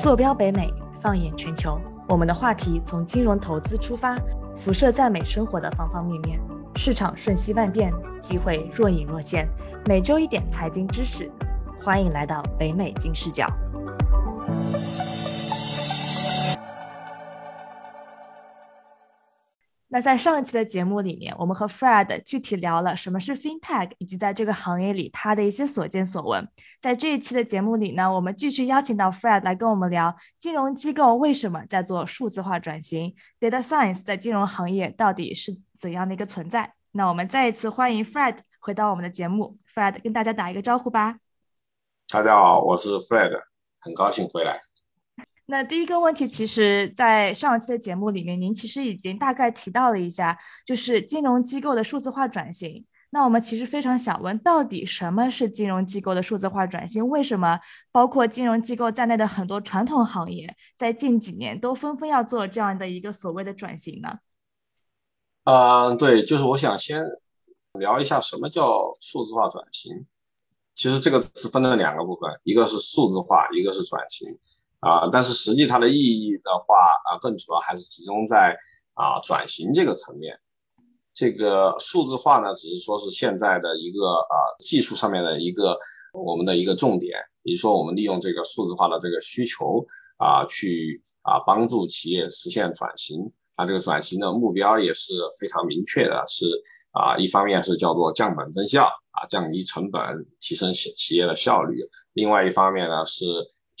坐标北美，放眼全球，我们的话题从金融投资出发，辐射在美生活的方方面面。市场瞬息万变，机会若隐若现。每周一点财经知识，欢迎来到北美金视角。那在上一期的节目里面，我们和 Fred 具体聊了什么是 FinTech，以及在这个行业里他的一些所见所闻。在这一期的节目里呢，我们继续邀请到 Fred 来跟我们聊金融机构为什么在做数字化转型，Data Science 在金融行业到底是怎样的一个存在。那我们再一次欢迎 Fred 回到我们的节目，Fred 跟大家打一个招呼吧。大家好，我是 Fred，很高兴回来。那第一个问题，其实，在上一期的节目里面，您其实已经大概提到了一下，就是金融机构的数字化转型。那我们其实非常想问，到底什么是金融机构的数字化转型？为什么包括金融机构在内的很多传统行业，在近几年都纷纷要做这样的一个所谓的转型呢？嗯，对，就是我想先聊一下什么叫数字化转型。其实这个是分了两个部分，一个是数字化，一个是转型。啊，但是实际它的意义的话，啊，更主要还是集中在啊转型这个层面。这个数字化呢，只是说是现在的一个啊技术上面的一个我们的一个重点。比如说，我们利用这个数字化的这个需求啊，去啊帮助企业实现转型。啊，这个转型的目标也是非常明确的，是啊，一方面是叫做降本增效啊，降低成本，提升企企业的效率；另外一方面呢是。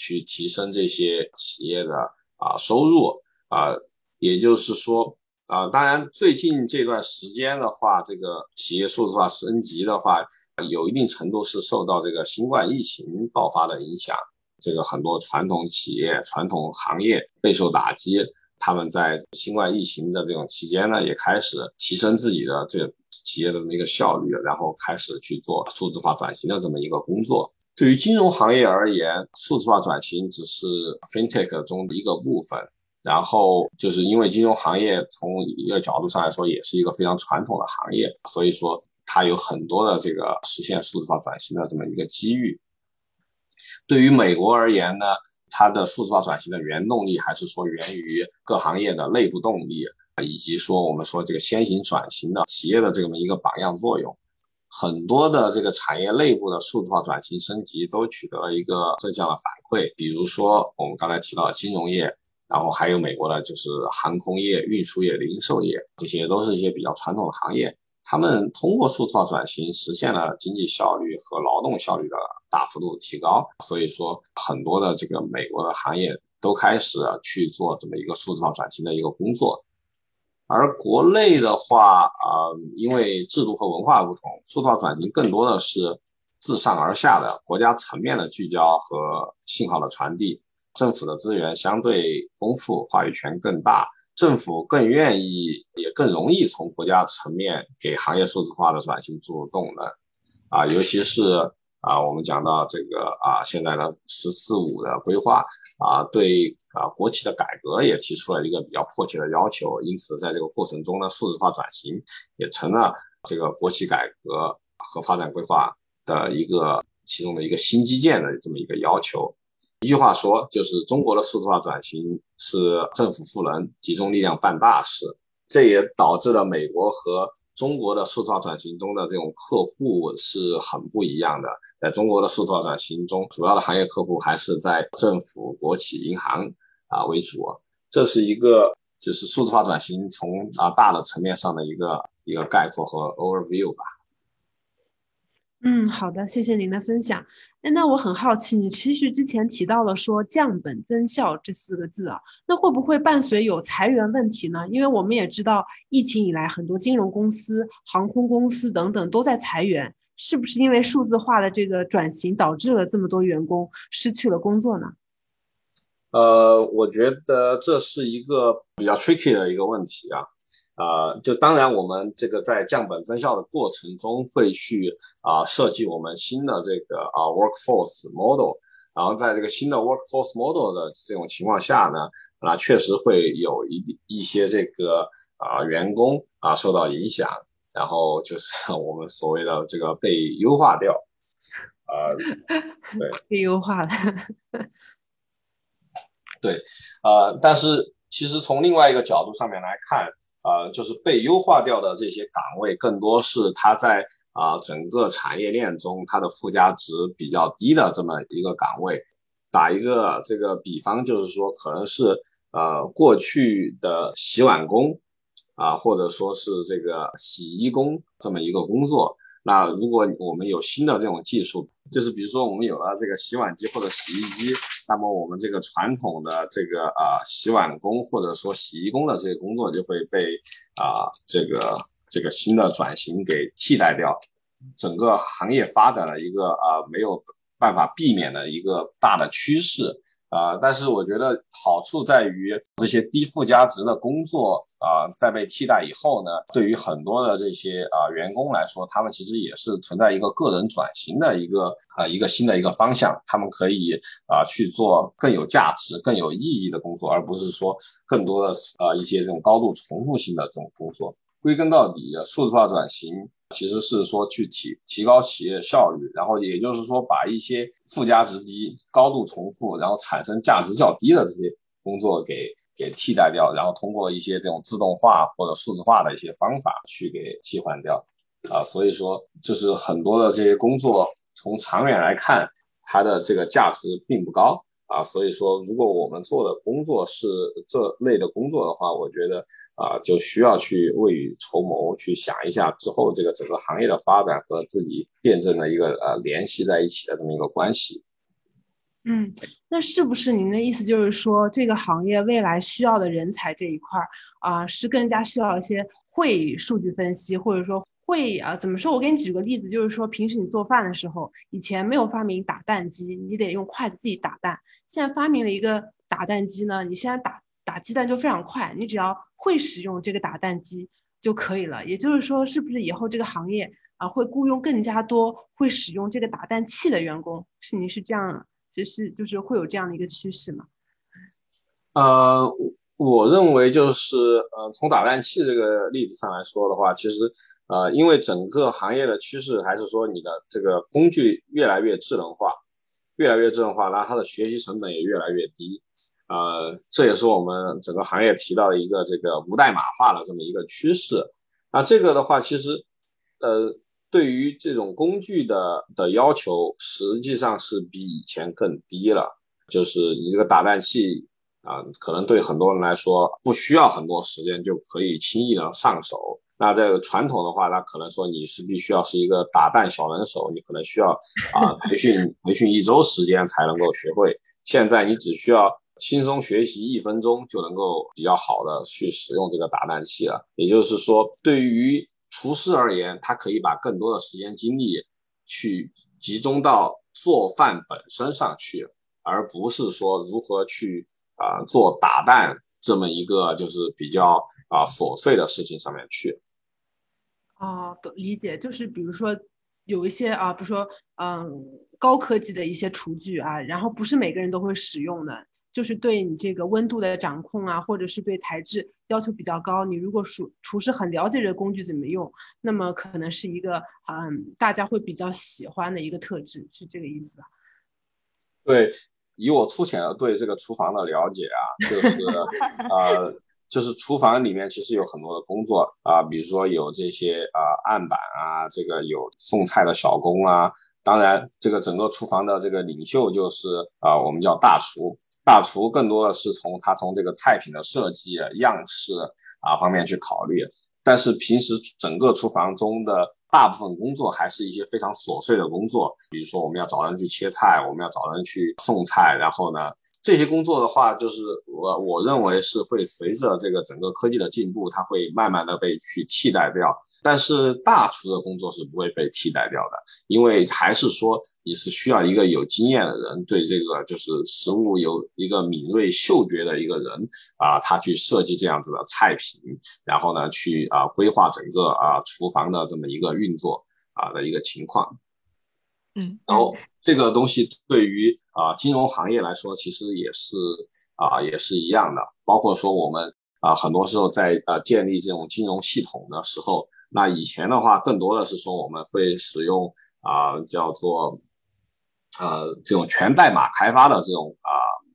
去提升这些企业的啊收入啊，也就是说啊，当然最近这段时间的话，这个企业数字化升级的话，有一定程度是受到这个新冠疫情爆发的影响，这个很多传统企业、传统行业备受打击，他们在新冠疫情的这种期间呢，也开始提升自己的这个企业的那个效率，然后开始去做数字化转型的这么一个工作。对于金融行业而言，数字化转型只是 FinTech 中的一个部分。然后就是因为金融行业从一个角度上来说，也是一个非常传统的行业，所以说它有很多的这个实现数字化转型的这么一个机遇。对于美国而言呢，它的数字化转型的原动力还是说源于各行业的内部动力，以及说我们说这个先行转型的企业的这么一个榜样作用。很多的这个产业内部的数字化转型升级都取得了一个正向的反馈，比如说我们刚才提到的金融业，然后还有美国的就是航空业、运输业、零售业，这些都是一些比较传统的行业，他们通过数字化转型实现了经济效率和劳动效率的大幅度提高，所以说很多的这个美国的行业都开始去做这么一个数字化转型的一个工作。而国内的话，啊，因为制度和文化不同，数字化转型更多的是自上而下的国家层面的聚焦和信号的传递。政府的资源相对丰富，话语权更大，政府更愿意也更容易从国家层面给行业数字化的转型注入动能，啊，尤其是。啊，我们讲到这个啊，现在的“十四五”的规划啊，对啊，国企的改革也提出了一个比较迫切的要求。因此，在这个过程中呢，数字化转型也成了这个国企改革和发展规划的一个其中的一个新基建的这么一个要求。一句话说，就是中国的数字化转型是政府赋能，集中力量办大事。这也导致了美国和中国的数字化转型中的这种客户是很不一样的。在中国的数字化转型中，主要的行业客户还是在政府、国企、银行啊为主。这是一个就是数字化转型从啊大的层面上的一个一个概括和 overview 吧。嗯，好的，谢谢您的分享。哎，那我很好奇，你其实之前提到了说降本增效这四个字啊，那会不会伴随有裁员问题呢？因为我们也知道，疫情以来很多金融公司、航空公司等等都在裁员，是不是因为数字化的这个转型导致了这么多员工失去了工作呢？呃，我觉得这是一个比较 tricky 的一个问题啊。呃，就当然，我们这个在降本增效的过程中，会去啊设计我们新的这个啊 workforce model，然后在这个新的 workforce model 的这种情况下呢，啊确实会有一一些这个啊员工啊受到影响，然后就是 我们所谓的这个被优化掉，啊，对，被优化了。对，呃，但是其实从另外一个角度上面来看，呃，就是被优化掉的这些岗位，更多是它在啊整个产业链中它的附加值比较低的这么一个岗位。打一个这个比方，就是说可能是呃过去的洗碗工啊，或者说是这个洗衣工这么一个工作。那如果我们有新的这种技术，就是比如说我们有了这个洗碗机或者洗衣机，那么我们这个传统的这个啊洗碗工或者说洗衣工的这些工作就会被啊这个这个新的转型给替代掉，整个行业发展的一个啊没有办法避免的一个大的趋势。啊，但是我觉得好处在于这些低附加值的工作啊，在被替代以后呢，对于很多的这些啊员工来说，他们其实也是存在一个个人转型的一个啊一个新的一个方向，他们可以啊去做更有价值、更有意义的工作，而不是说更多的呃一些这种高度重复性的这种工作。归根到底，数字化转型。其实是说去提提高企业效率，然后也就是说把一些附加值低、高度重复，然后产生价值较低的这些工作给给替代掉，然后通过一些这种自动化或者数字化的一些方法去给替换掉，啊，所以说就是很多的这些工作从长远来看，它的这个价值并不高。啊，所以说，如果我们做的工作是这类的工作的话，我觉得啊，就需要去未雨绸缪，去想一下之后这个整个行业的发展和自己辩证的一个呃联系在一起的这么一个关系。嗯，那是不是您的意思就是说，这个行业未来需要的人才这一块儿啊，是更加需要一些会数据分析，或者说？会啊，怎么说？我给你举个例子，就是说平时你做饭的时候，以前没有发明打蛋机，你得用筷子自己打蛋。现在发明了一个打蛋机呢，你现在打打鸡蛋就非常快，你只要会使用这个打蛋机就可以了。也就是说，是不是以后这个行业啊会雇佣更加多会使用这个打蛋器的员工？是您是这样，就是就是会有这样的一个趋势吗？呃。我认为就是呃，从打蛋器这个例子上来说的话，其实呃，因为整个行业的趋势还是说你的这个工具越来越智能化，越来越智能化，那它的学习成本也越来越低，呃，这也是我们整个行业提到的一个这个无代码化的这么一个趋势。那这个的话，其实呃，对于这种工具的的要求，实际上是比以前更低了，就是你这个打蛋器。啊，可能对很多人来说不需要很多时间就可以轻易的上手。那这个传统的话，那可能说你是必须要是一个打蛋小能手，你可能需要啊培训培训一周时间才能够学会。现在你只需要轻松学习一分钟就能够比较好的去使用这个打蛋器了。也就是说，对于厨师而言，他可以把更多的时间精力去集中到做饭本身上去，而不是说如何去。啊，做打扮这么一个就是比较啊琐碎的事情上面去。哦，理解，就是比如说有一些啊，比如说嗯高科技的一些厨具啊，然后不是每个人都会使用的，就是对你这个温度的掌控啊，或者是对材质要求比较高。你如果厨厨师很了解这个工具怎么用，那么可能是一个嗯大家会比较喜欢的一个特质，是这个意思吧？对。以我粗浅的对这个厨房的了解啊，就是 呃，就是厨房里面其实有很多的工作啊，比如说有这些啊案板啊，这个有送菜的小工啊，当然这个整个厨房的这个领袖就是啊，我们叫大厨。大厨更多的是从他从这个菜品的设计样式啊方面去考虑。但是平时整个厨房中的大部分工作还是一些非常琐碎的工作，比如说我们要找人去切菜，我们要找人去送菜，然后呢。这些工作的话，就是我我认为是会随着这个整个科技的进步，它会慢慢的被去替代掉。但是大厨的工作是不会被替代掉的，因为还是说你是需要一个有经验的人，对这个就是食物有一个敏锐嗅觉的一个人啊，他去设计这样子的菜品，然后呢去啊规划整个啊厨房的这么一个运作啊的一个情况。嗯，然后这个东西对于啊金融行业来说，其实也是啊也是一样的。包括说我们啊很多时候在呃建立这种金融系统的时候，那以前的话更多的是说我们会使用啊叫做呃这种全代码开发的这种啊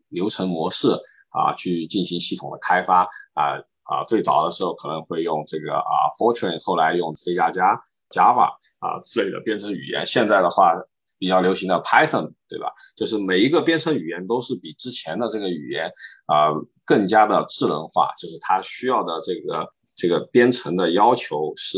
流程模式啊去进行系统的开发啊啊，最早的时候可能会用这个啊 Fortran，后来用 C 加加 Java 啊之类的编程语言，现在的话比较流行的 Python，对吧？就是每一个编程语言都是比之前的这个语言啊更加的智能化，就是它需要的这个这个编程的要求是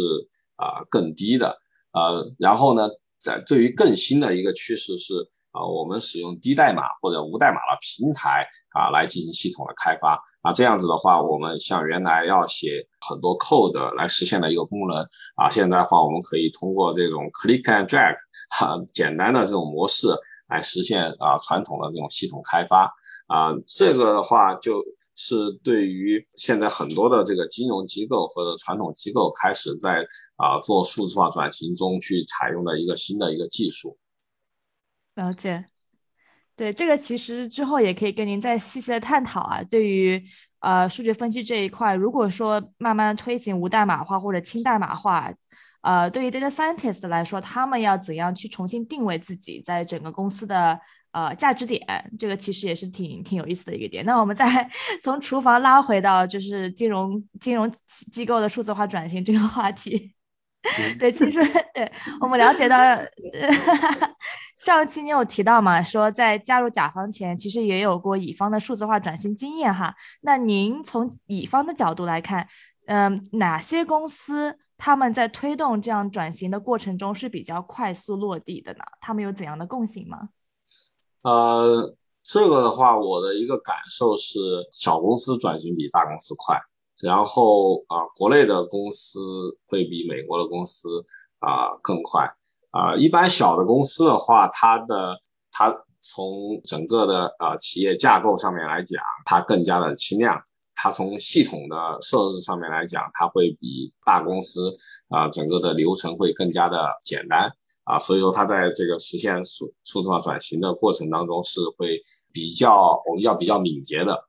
啊更低的。呃，然后呢，在对于更新的一个趋势是啊，我们使用低代码或者无代码的平台啊来进行系统的开发啊，这样子的话，我们像原来要写很多 code 来实现的一个功能啊，现在的话我们可以通过这种 click and drag 哈简单的这种模式来实现啊传统的这种系统开发啊，这个的话就。是对于现在很多的这个金融机构或者传统机构开始在啊做数字化转型中去采用的一个新的一个技术。了解，对这个其实之后也可以跟您再细细的探讨啊。对于呃数据分析这一块，如果说慢慢推行无代码化或者轻代码化，呃，对于 data scientist 来说，他们要怎样去重新定位自己在整个公司的？呃，价值点这个其实也是挺挺有意思的一个点。那我们再 从厨房拉回到就是金融金融机构的数字化转型这个话题。对，其实对我们了解到，上期你有提到嘛，说在加入甲方前，其实也有过乙方的数字化转型经验哈。那您从乙方的角度来看，嗯，哪些公司他们在推动这样转型的过程中是比较快速落地的呢？他们有怎样的共性吗？呃，这个的话，我的一个感受是，小公司转型比大公司快，然后啊，国内的公司会比美国的公司啊更快啊。一般小的公司的话，它的它从整个的啊企业架构上面来讲，它更加的轻量。它从系统的设置上面来讲，它会比大公司啊整个的流程会更加的简单啊，所以说它在这个实现数数字化转型的过程当中是会比较我们要比较敏捷的，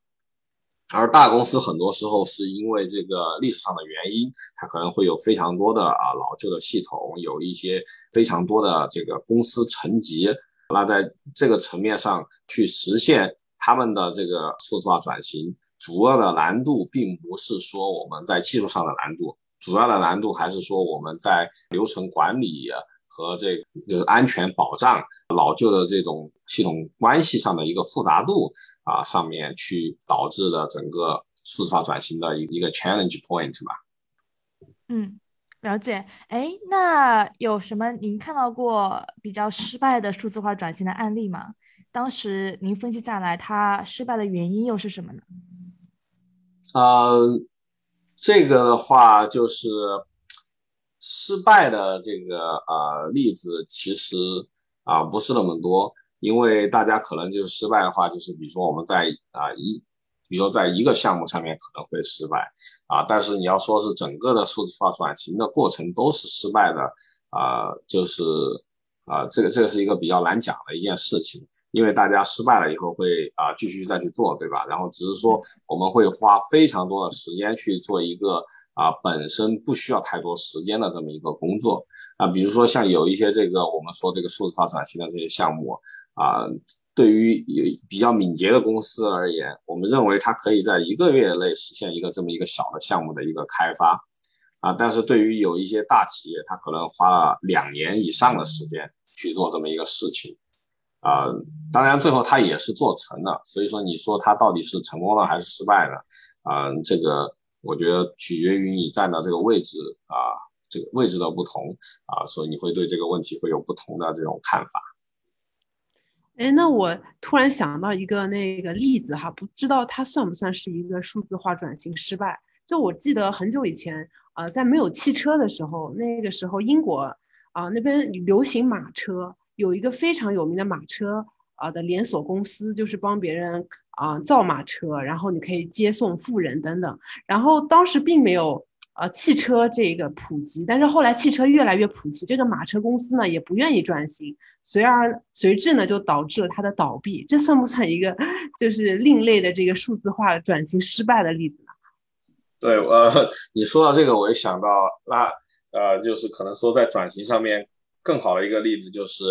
而大公司很多时候是因为这个历史上的原因，它可能会有非常多的啊老旧的系统，有一些非常多的这个公司层级，那在这个层面上去实现。他们的这个数字化转型主要的难度，并不是说我们在技术上的难度，主要的难度还是说我们在流程管理和这就是安全保障、老旧的这种系统关系上的一个复杂度啊上面去导致的整个数字化转型的一一个 challenge point 吧。嗯，了解。哎，那有什么您看到过比较失败的数字化转型的案例吗？当时您分析下来，它失败的原因又是什么呢？呃，这个的话就是失败的这个呃例子，其实啊不是那么多，因为大家可能就是失败的话，就是比如说我们在啊一，比如说在一个项目上面可能会失败啊，但是你要说是整个的数字化转型的过程都是失败的啊，就是。啊，这个这个是一个比较难讲的一件事情，因为大家失败了以后会啊继续再去做，对吧？然后只是说我们会花非常多的时间去做一个啊本身不需要太多时间的这么一个工作啊，比如说像有一些这个我们说这个数字化转型的这些项目啊，对于有比较敏捷的公司而言，我们认为它可以在一个月内实现一个这么一个小的项目的一个开发啊，但是对于有一些大企业，它可能花了两年以上的时间。去做这么一个事情，啊，当然最后他也是做成了，所以说你说他到底是成功了还是失败了，啊，这个我觉得取决于你站的这个位置啊，这个位置的不同啊，所以你会对这个问题会有不同的这种看法。哎，那我突然想到一个那个例子哈，不知道它算不算是一个数字化转型失败？就我记得很久以前，呃，在没有汽车的时候，那个时候英国。啊，那边流行马车，有一个非常有名的马车啊的连锁公司，就是帮别人啊造马车，然后你可以接送富人等等。然后当时并没有呃汽车这个普及，但是后来汽车越来越普及，这个马车公司呢也不愿意转型，随而随之呢就导致了它的倒闭。这算不算一个就是另类的这个数字化转型失败的例子呢？对，呃，你说到这个，我也想到那。呃，就是可能说在转型上面更好的一个例子就是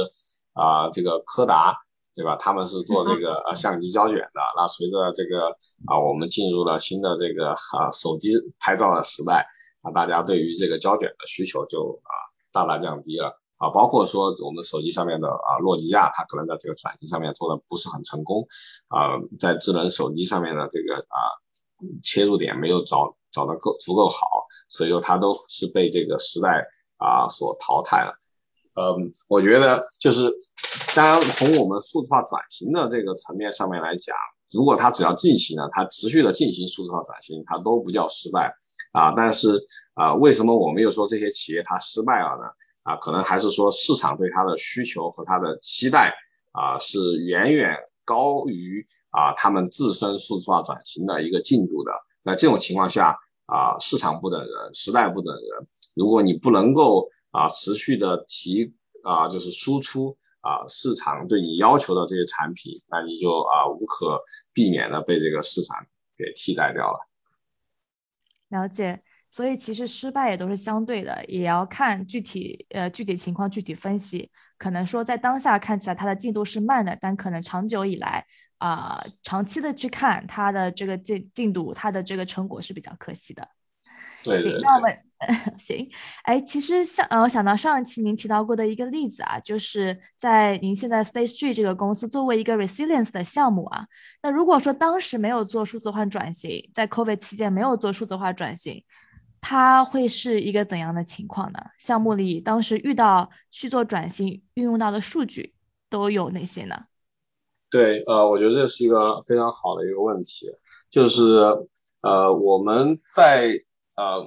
啊，这个柯达，对吧？他们是做这个呃相机胶卷的。那随着这个啊，我们进入了新的这个啊手机拍照的时代啊，大家对于这个胶卷的需求就啊大大降低了啊。包括说我们手机上面的啊诺基亚，它可能在这个转型上面做的不是很成功啊，在智能手机上面的这个啊切入点没有找找的够足够好，所以说它都是被这个时代啊所淘汰了。嗯，我觉得就是，当然从我们数字化转型的这个层面上面来讲，如果它只要进行了，它持续的进行数字化转型，它都不叫失败啊。但是啊，为什么我们又说这些企业它失败了呢？啊，可能还是说市场对它的需求和它的期待啊是远远高于啊他们自身数字化转型的一个进度的。那这种情况下啊，市场不等人，时代不等人，如果你不能够。啊，持续的提啊，就是输出啊，市场对你要求的这些产品，那你就啊无可避免的被这个市场给替代掉了。了解，所以其实失败也都是相对的，也要看具体呃具体情况具体分析。可能说在当下看起来它的进度是慢的，但可能长久以来啊，长期的去看它的这个进进度，它的这个成果是比较可惜的。行，那我们 行。哎，其实像呃，我想到上一期您提到过的一个例子啊，就是在您现在 State Street 这个公司作为一个 Resilience 的项目啊，那如果说当时没有做数字化转型，在 COVID 期间没有做数字化转型，它会是一个怎样的情况呢？项目里当时遇到去做转型运用到的数据都有哪些呢？对，呃，我觉得这是一个非常好的一个问题，就是呃，我们在呃，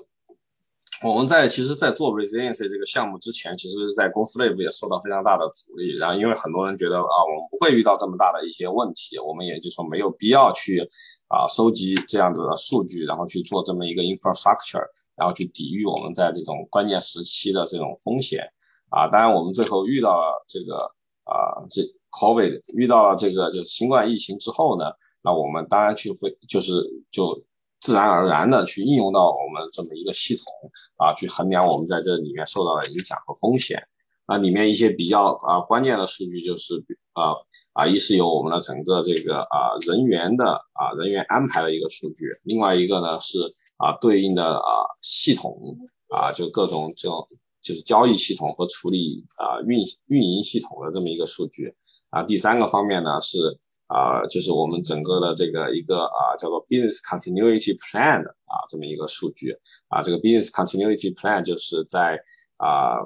我们在其实，在做 resiliency 这个项目之前，其实，在公司内部也受到非常大的阻力。然后，因为很多人觉得啊，我们不会遇到这么大的一些问题，我们也就说没有必要去啊收集这样子的数据，然后去做这么一个 infrastructure，然后去抵御我们在这种关键时期的这种风险啊。当然，我们最后遇到了这个啊，这 COVID 遇到了这个就是新冠疫情之后呢，那我们当然去会就是就。自然而然的去应用到我们这么一个系统啊，去衡量我们在这里面受到的影响和风险。那里面一些比较啊关键的数据就是啊啊，一是有我们的整个这个啊人员的啊人员安排的一个数据，另外一个呢是啊对应的啊系统啊就各种这种就是交易系统和处理啊运运营系统的这么一个数据啊。第三个方面呢是。啊，就是我们整个的这个一个啊，叫做 business continuity plan 啊，这么一个数据啊，这个 business continuity plan 就是在啊，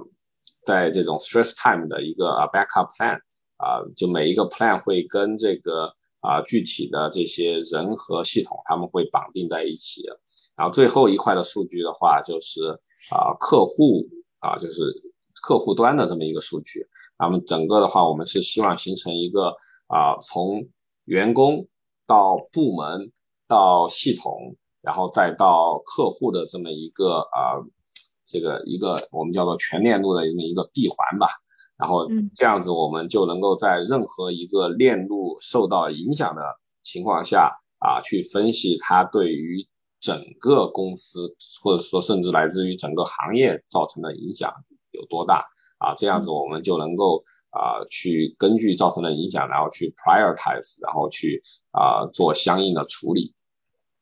在这种 stress time 的一个 backup plan 啊，就每一个 plan 会跟这个啊具体的这些人和系统他们会绑定在一起，然后最后一块的数据的话就是啊客户啊，就是客户端的这么一个数据，那么整个的话我们是希望形成一个啊从员工到部门到系统，然后再到客户的这么一个啊，这个一个我们叫做全链路的这么一个闭环吧。然后这样子，我们就能够在任何一个链路受到影响的情况下啊，去分析它对于整个公司或者说甚至来自于整个行业造成的影响有多大。啊，这样子我们就能够啊，去根据造成的影响，然后去 prioritize，然后去啊做相应的处理。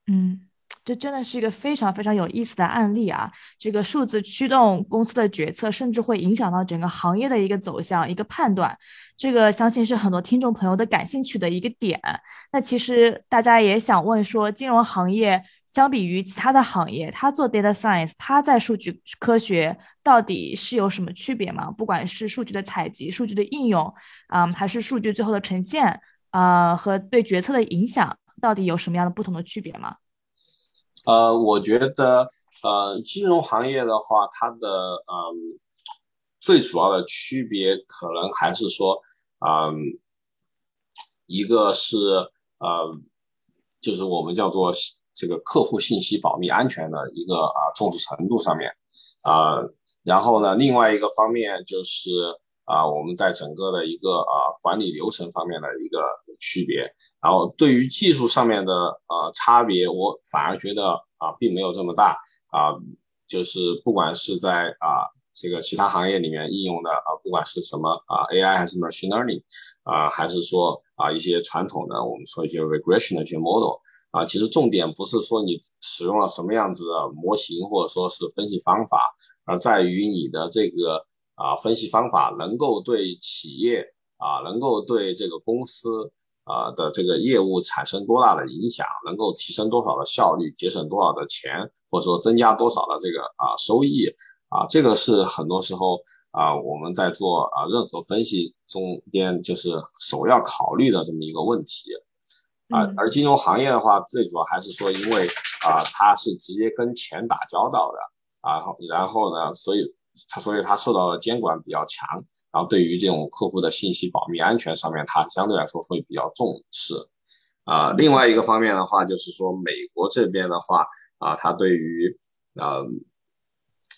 嗯，这真的是一个非常非常有意思的案例啊！这个数字驱动公司的决策，甚至会影响到整个行业的一个走向、一个判断。这个相信是很多听众朋友的感兴趣的一个点。那其实大家也想问说，金融行业。相比于其他的行业，它做 data science，它在数据科学到底是有什么区别吗？不管是数据的采集、数据的应用，啊，还是数据最后的呈现，啊，和对决策的影响，到底有什么样的不同的区别吗？呃，我觉得，呃，金融行业的话，它的嗯，最主要的区别可能还是说，嗯，一个是呃，就是我们叫做。这个客户信息保密安全的一个啊重视程度上面，啊，然后呢，另外一个方面就是啊，我们在整个的一个啊管理流程方面的一个区别，然后对于技术上面的呃差别，我反而觉得啊并没有这么大。啊，就是不管是在啊这个其他行业里面应用的啊，不管是什么啊 AI 还是 machine learning 啊，还是说啊一些传统的我们说一些 regression 的一些 model 啊，其实重点不是说你使用了什么样子的模型或者说是分析方法，而在于你的这个啊分析方法能够对企业啊能够对这个公司。啊的这个业务产生多大的影响，能够提升多少的效率，节省多少的钱，或者说增加多少的这个啊收益啊，这个是很多时候啊我们在做啊任何分析中间就是首要考虑的这么一个问题啊。而金融行业的话，最主要还是说，因为啊它是直接跟钱打交道的啊，然后呢，所以。它所以它受到的监管比较强，然后对于这种客户的信息保密安全上面，它相对来说会比较重视。啊，另外一个方面的话，就是说美国这边的话，啊，它对于呃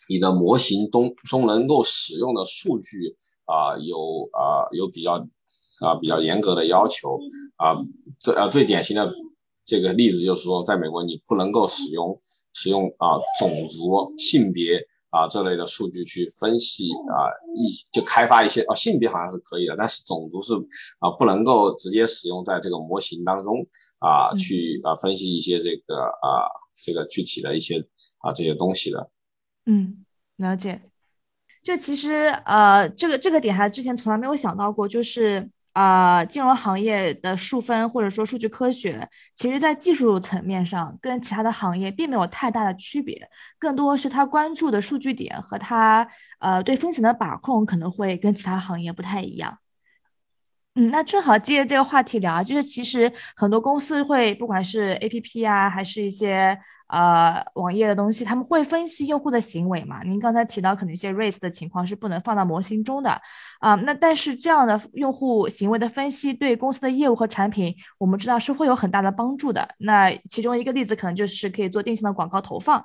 你的模型中中能够使用的数据啊，有啊有比较啊比较严格的要求啊。最啊最典型的这个例子就是说，在美国你不能够使用使用啊种族性别。啊，这类的数据去分析啊，一就开发一些啊，性别好像是可以的，但是种族是啊，不能够直接使用在这个模型当中啊，去啊分析一些这个啊，这个具体的一些啊这些东西的。嗯，了解。就其实呃，这个这个点还之前从来没有想到过，就是。啊，金融行业的数分或者说数据科学，其实在技术层面上跟其他的行业并没有太大的区别，更多是他关注的数据点和他呃对风险的把控可能会跟其他行业不太一样。嗯，那正好借着这个话题聊啊，就是其实很多公司会不管是 A P P 啊，还是一些。呃，网页的东西他们会分析用户的行为嘛？您刚才提到可能一些 race 的情况是不能放到模型中的啊。那但是这样的用户行为的分析对公司的业务和产品，我们知道是会有很大的帮助的。那其中一个例子可能就是可以做定向的广告投放。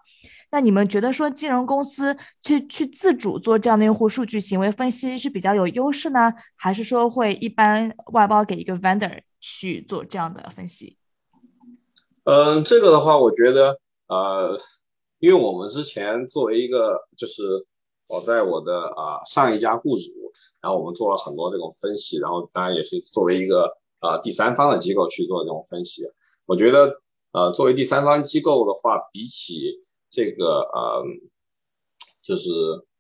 那你们觉得说金融公司去去自主做这样的用户数据行为分析是比较有优势呢，还是说会一般外包给一个 vendor 去做这样的分析？嗯，这个的话，我觉得。呃，因为我们之前作为一个，就是我在我的啊上一家雇主，然后我们做了很多这种分析，然后当然也是作为一个啊第三方的机构去做这种分析。我觉得呃作为第三方机构的话，比起这个呃就是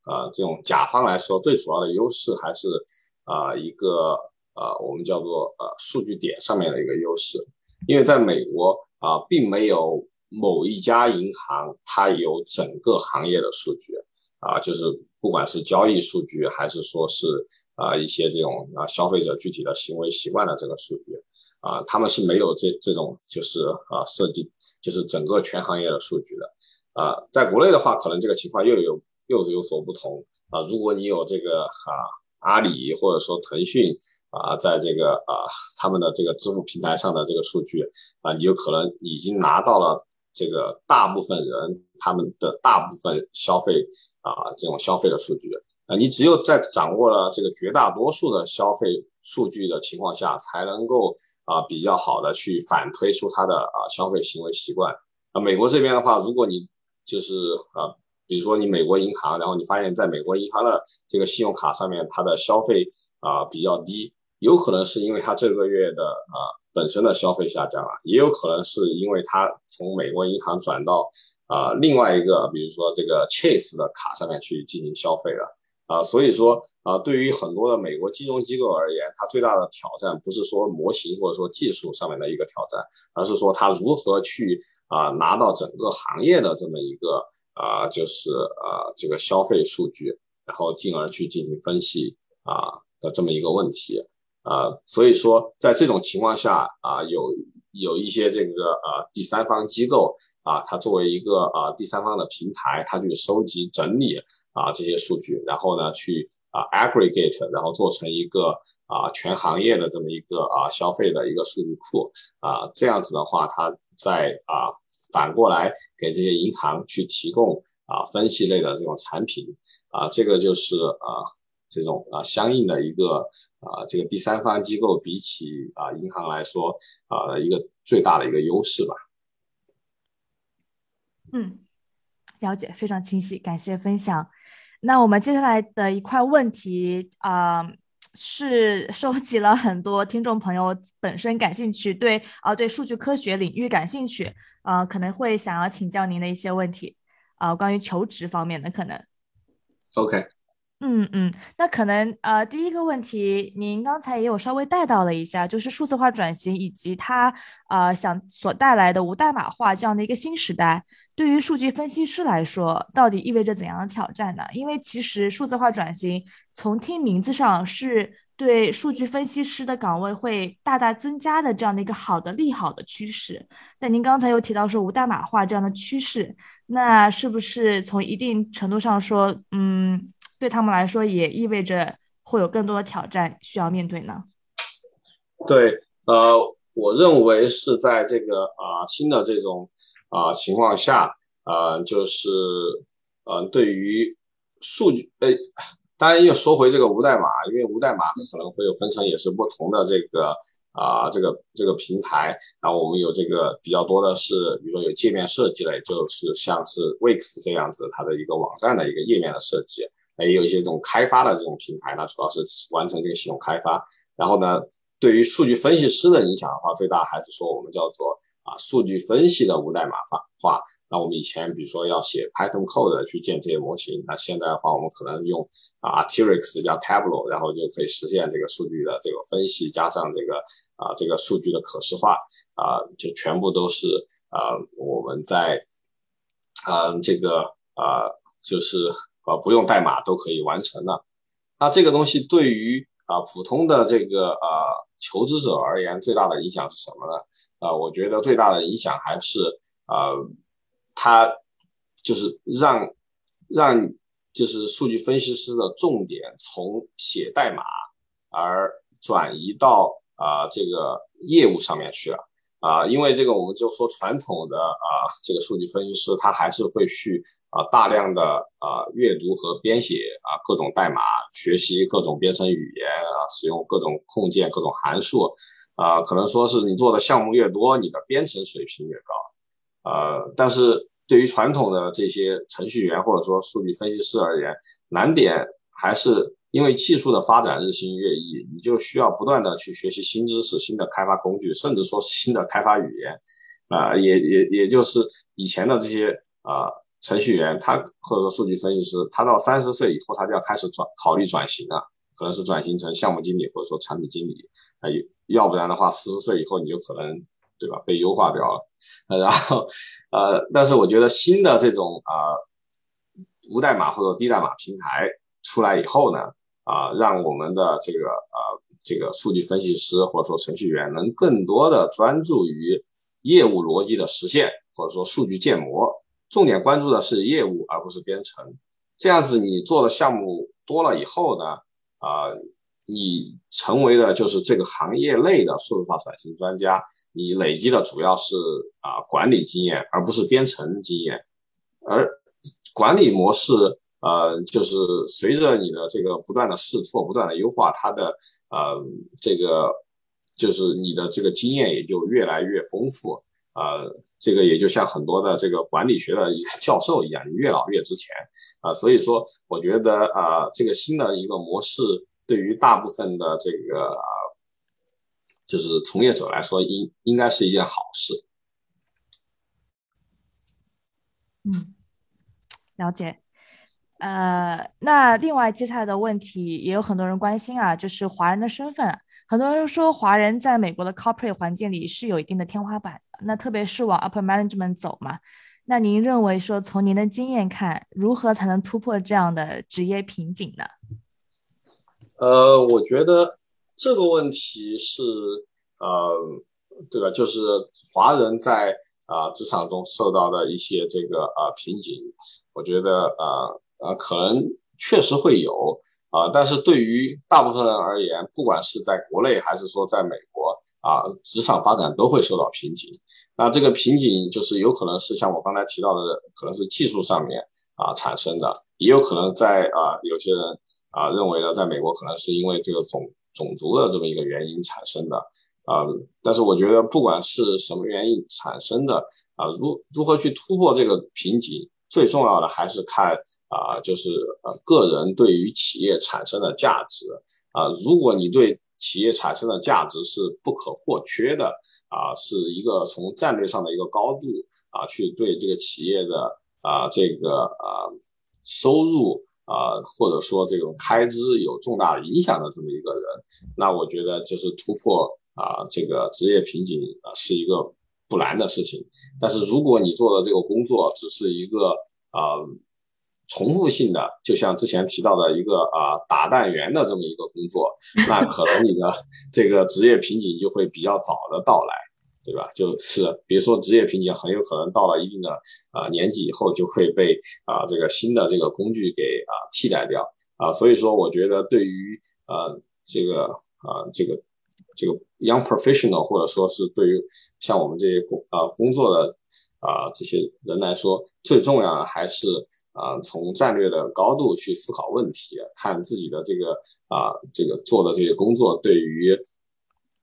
啊这种甲方来说，最主要的优势还是啊一个呃我们叫做呃数据点上面的一个优势，因为在美国啊并没有。某一家银行，它有整个行业的数据啊，就是不管是交易数据，还是说是啊一些这种啊消费者具体的行为习惯的这个数据啊，他们是没有这这种就是啊设计就是整个全行业的数据的啊。在国内的话，可能这个情况又有又是有所不同啊。如果你有这个啊阿里或者说腾讯啊，在这个啊他们的这个支付平台上的这个数据啊，你有可能已经拿到了。这个大部分人他们的大部分消费啊，这种消费的数据啊，你只有在掌握了这个绝大多数的消费数据的情况下，才能够啊比较好的去反推出他的啊消费行为习惯。啊，美国这边的话，如果你就是啊，比如说你美国银行，然后你发现在美国银行的这个信用卡上面，它的消费啊比较低，有可能是因为它这个月的啊。本身的消费下降了，也有可能是因为它从美国银行转到啊另外一个，比如说这个 Chase 的卡上面去进行消费了啊，所以说啊，对于很多的美国金融机构而言，它最大的挑战不是说模型或者说技术上面的一个挑战，而是说它如何去啊拿到整个行业的这么一个啊就是啊这个消费数据，然后进而去进行分析啊的这么一个问题。啊，所以说，在这种情况下啊，有有一些这个啊第三方机构啊，它作为一个啊第三方的平台，它去收集整理啊这些数据，然后呢去啊 aggregate，然后做成一个啊全行业的这么一个啊消费的一个数据库啊，这样子的话，它在啊反过来给这些银行去提供啊分析类的这种产品啊，这个就是啊。这种啊，相应的一个啊，这个第三方机构比起啊银行来说啊，一个最大的一个优势吧。嗯，了解，非常清晰，感谢分享。那我们接下来的一块问题啊。是收集了很多听众朋友本身感兴趣，对啊，对数据科学领域感兴趣，呃，可能会想要请教您的一些问题，啊，关于求职方面的可能。OK。嗯嗯，那可能呃，第一个问题，您刚才也有稍微带到了一下，就是数字化转型以及它呃想所带来的无代码化这样的一个新时代，对于数据分析师来说，到底意味着怎样的挑战呢？因为其实数字化转型从听名字上是对数据分析师的岗位会大大增加的这样的一个好的利好的趋势，但您刚才又提到说无代码化这样的趋势，那是不是从一定程度上说，嗯？对他们来说，也意味着会有更多的挑战需要面对呢。对，呃，我认为是在这个啊新的这种啊情况下，呃，就是呃对于数据，呃，当然又说回这个无代码，因为无代码可能会有分成，也是不同的这个啊这个这个平台。然后我们有这个比较多的是，比如说有界面设计类，就是像是 Wix 这样子，它的一个网站的一个页面的设计。也有一些这种开发的这种平台呢，主要是完成这个系统开发。然后呢，对于数据分析师的影响的话，最大还是说我们叫做啊数据分析的无代码化化。那我们以前比如说要写 Python code 去建这些模型，那现在的话我们可能用啊 Arctic 加 Tableau，然后就可以实现这个数据的这个分析，加上这个啊这个数据的可视化啊，就全部都是啊我们在嗯这个啊就是。呃，不用代码都可以完成的。那这个东西对于啊普通的这个呃求职者而言，最大的影响是什么呢？啊，我觉得最大的影响还是啊，它就是让让就是数据分析师的重点从写代码而转移到啊这个业务上面去了。啊，因为这个，我们就说传统的啊，这个数据分析师他还是会去啊大量的啊阅读和编写啊各种代码，学习各种编程语言啊，使用各种控件、各种函数啊，可能说是你做的项目越多，你的编程水平越高。呃，但是对于传统的这些程序员或者说数据分析师而言，难点还是。因为技术的发展日新月异，你就需要不断的去学习新知识、新的开发工具，甚至说是新的开发语言，啊，也也也就是以前的这些啊程序员，他或者说数据分析师，他到三十岁以后，他就要开始转考虑转型了，可能是转型成项目经理或者说产品经理，啊，要不然的话，四十岁以后你就可能对吧被优化掉了，呃然后呃，但是我觉得新的这种啊无代码或者低代码平台出来以后呢。啊，让我们的这个呃这个数据分析师或者说程序员能更多的专注于业务逻辑的实现，或者说数据建模，重点关注的是业务而不是编程。这样子你做的项目多了以后呢，啊，你成为的就是这个行业内的数字化转型专家，你累积的主要是啊管理经验，而不是编程经验，而管理模式。呃，就是随着你的这个不断的试错、不断的优化，它的呃这个就是你的这个经验也就越来越丰富。呃，这个也就像很多的这个管理学的一个教授一样，越老越值钱啊。所以说，我觉得呃，这个新的一个模式对于大部分的这个就是从业者来说，应应该是一件好事。嗯，了解。呃，那另外接下来的问题也有很多人关心啊，就是华人的身份。很多人说华人在美国的 corporate 环境里是有一定的天花板的，那特别是往 upper management 走嘛。那您认为说从您的经验看，如何才能突破这样的职业瓶颈呢？呃，我觉得这个问题是呃，对吧？就是华人在啊职场中受到的一些这个呃瓶颈，我觉得呃。呃，可能确实会有啊，但是对于大部分人而言，不管是在国内还是说在美国啊，职场发展都会受到瓶颈。那这个瓶颈就是有可能是像我刚才提到的，可能是技术上面啊产生的，也有可能在啊有些人啊认为呢，在美国可能是因为这个种种族的这么一个原因产生的啊。但是我觉得不管是什么原因产生的啊，如如何去突破这个瓶颈。最重要的还是看啊，就是呃个人对于企业产生的价值啊，如果你对企业产生的价值是不可或缺的啊，是一个从战略上的一个高度啊，去对这个企业的啊这个啊收入啊或者说这种开支有重大影响的这么一个人，那我觉得就是突破啊这个职业瓶颈啊是一个不难的事情。但是如果你做的这个工作只是一个啊。重复性的，就像之前提到的一个啊打蛋员的这么一个工作，那可能你的这个职业瓶颈就会比较早的到来，对吧？就是比如说职业瓶颈很有可能到了一定的啊年纪以后就会被啊这个新的这个工具给啊替代掉啊，所以说我觉得对于呃这个啊这个这个 young professional 或者说是对于像我们这些工啊工作的。啊，这些人来说，最重要的还是啊，从战略的高度去思考问题，看自己的这个啊，这个做的这些工作对于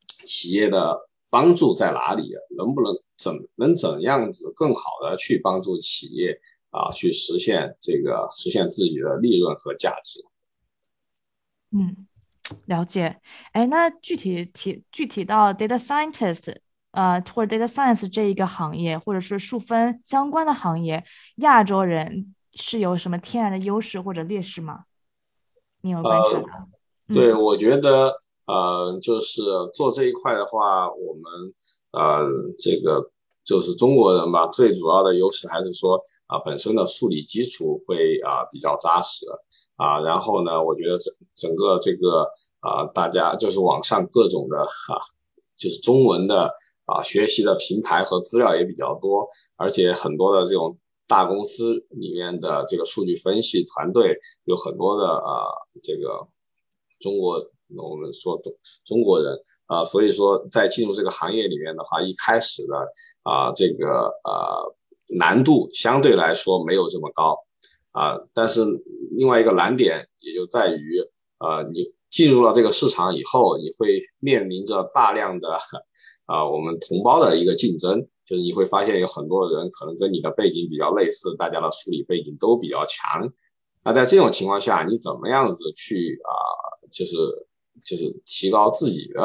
企业的帮助在哪里，能不能怎能怎样子更好的去帮助企业啊，去实现这个实现自己的利润和价值。嗯，了解。哎，那具体提具体到 data scientist。呃，或者 data science 这一个行业，或者是数分相关的行业，亚洲人是有什么天然的优势或者劣势吗？你有观察吗？对，我觉得，呃，就是做这一块的话，我们呃，这个就是中国人吧，最主要的优势还是说啊，本身的数理基础会啊比较扎实啊，然后呢，我觉得整整个这个啊，大家就是网上各种的哈，就是中文的。啊，学习的平台和资料也比较多，而且很多的这种大公司里面的这个数据分析团队有很多的呃，这个中国我们说中中国人啊，所以说在进入这个行业里面的话，一开始的啊这个呃难度相对来说没有这么高啊，但是另外一个难点也就在于呃你。进入了这个市场以后，你会面临着大量的啊，我们同胞的一个竞争，就是你会发现有很多人可能跟你的背景比较类似，大家的数理背景都比较强。那在这种情况下，你怎么样子去啊，就是就是提高自己的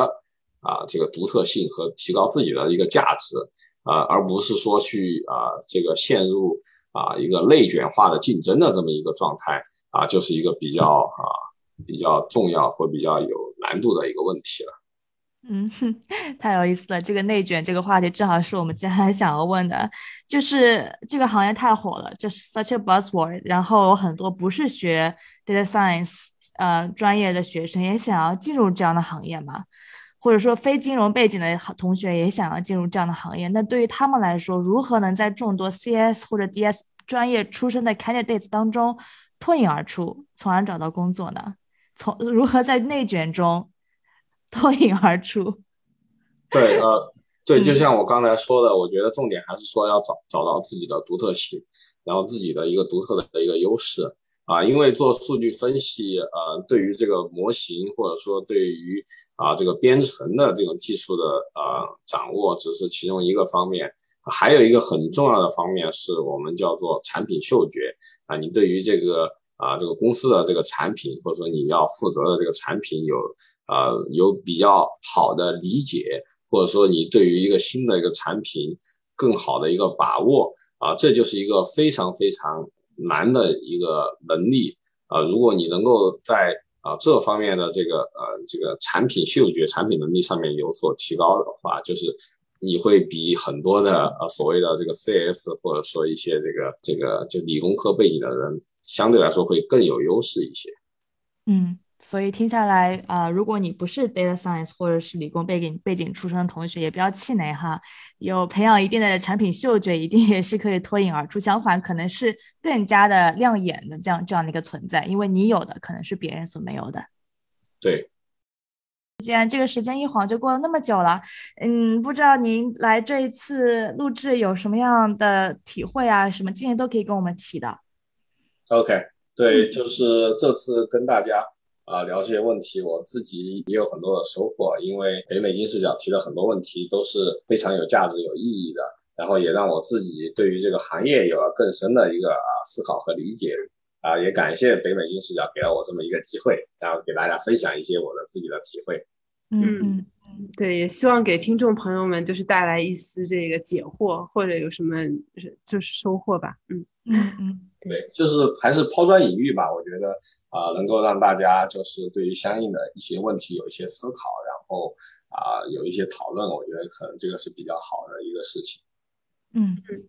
啊这个独特性和提高自己的一个价值啊，而不是说去啊这个陷入啊一个内卷化的竞争的这么一个状态啊，就是一个比较啊。比较重要或比较有难度的一个问题了。嗯哼，太有意思了。这个内卷这个话题正好是我们接下来想要问的，就是这个行业太火了，就是 such a buzzword。然后有很多不是学 data science 呃专业的学生也想要进入这样的行业嘛，或者说非金融背景的同学也想要进入这样的行业。那对于他们来说，如何能在众多 CS 或者 DS 专业出身的 candidates 当中脱颖而出，从而找到工作呢？从如何在内卷中脱颖而出？对，呃，对，就像我刚才说的，我觉得重点还是说要找找到自己的独特性，然后自己的一个独特的一个优势啊。因为做数据分析，呃，对于这个模型或者说对于啊这个编程的这种技术的呃掌握，只是其中一个方面，还有一个很重要的方面是我们叫做产品嗅觉啊。你对于这个。啊，这个公司的这个产品，或者说你要负责的这个产品有，呃，有比较好的理解，或者说你对于一个新的一个产品更好的一个把握，啊，这就是一个非常非常难的一个能力，啊，如果你能够在啊这方面的这个呃这个产品嗅觉、产品能力上面有所提高的话，就是你会比很多的呃所谓的这个 CS 或者说一些这个这个就理工科背景的人。相对来说会更有优势一些。嗯，所以听下来，呃，如果你不是 data science 或者是理工背景背景出身的同学，也不要气馁哈。有培养一定的产品嗅觉，一定也是可以脱颖而出。相反，可能是更加的亮眼的这样这样的一个存在，因为你有的可能是别人所没有的。对。既然这个时间一晃就过了那么久了，嗯，不知道您来这一次录制有什么样的体会啊？什么经验都可以跟我们提的。OK，对，就是这次跟大家啊聊这些问题，我自己也有很多的收获，因为北美金视角提的很多问题都是非常有价值、有意义的，然后也让我自己对于这个行业有了更深的一个啊思考和理解啊，也感谢北美金视角给了我这么一个机会，然后给大家分享一些我的自己的体会。嗯嗯，对，也希望给听众朋友们就是带来一丝这个解惑，或者有什么就是就是收获吧。嗯嗯嗯，对，就是还是抛砖引玉吧。我觉得啊，能够让大家就是对于相应的一些问题有一些思考，然后啊有一些讨论，我觉得可能这个是比较好的一个事情。嗯嗯。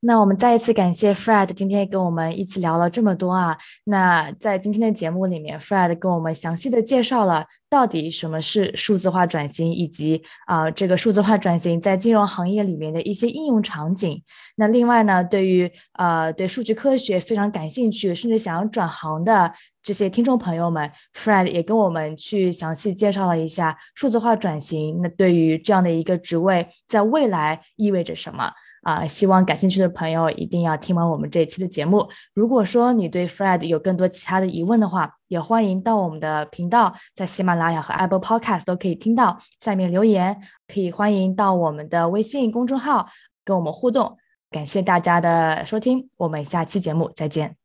那我们再一次感谢 Fred 今天跟我们一起聊了这么多啊。那在今天的节目里面，Fred 跟我们详细的介绍了到底什么是数字化转型，以及啊这个数字化转型在金融行业里面的一些应用场景。那另外呢，对于呃对数据科学非常感兴趣，甚至想要转行的这些听众朋友们，Fred 也跟我们去详细介绍了一下数字化转型。那对于这样的一个职位，在未来意味着什么？啊，希望感兴趣的朋友一定要听完我们这一期的节目。如果说你对 Fred 有更多其他的疑问的话，也欢迎到我们的频道，在喜马拉雅和 Apple Podcast 都可以听到。下面留言可以欢迎到我们的微信公众号跟我们互动。感谢大家的收听，我们下期节目再见。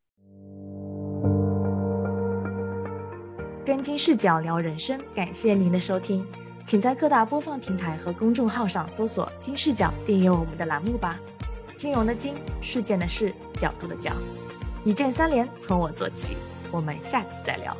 跟金视角聊人生，感谢您的收听。请在各大播放平台和公众号上搜索“金视角”，订阅我们的栏目吧。金融的金，事件的事，角度的角，一键三连，从我做起。我们下期再聊。